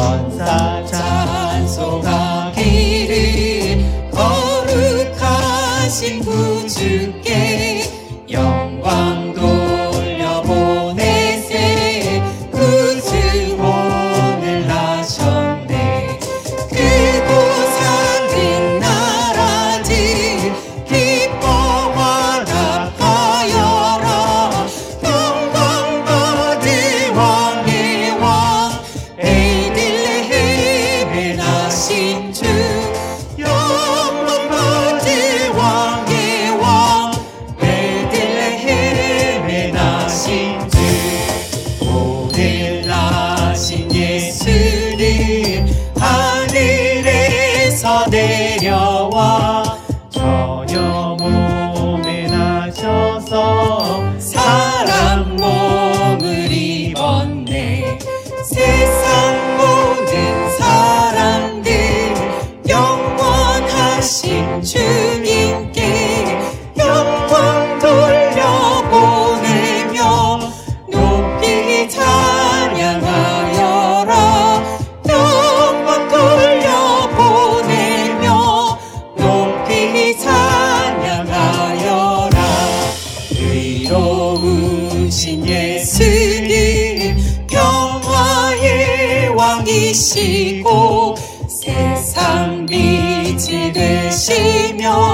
嗡大咧喃。 내려와. 저녁 오신 예수님 평화의 왕이시고 세상 빛이 되시며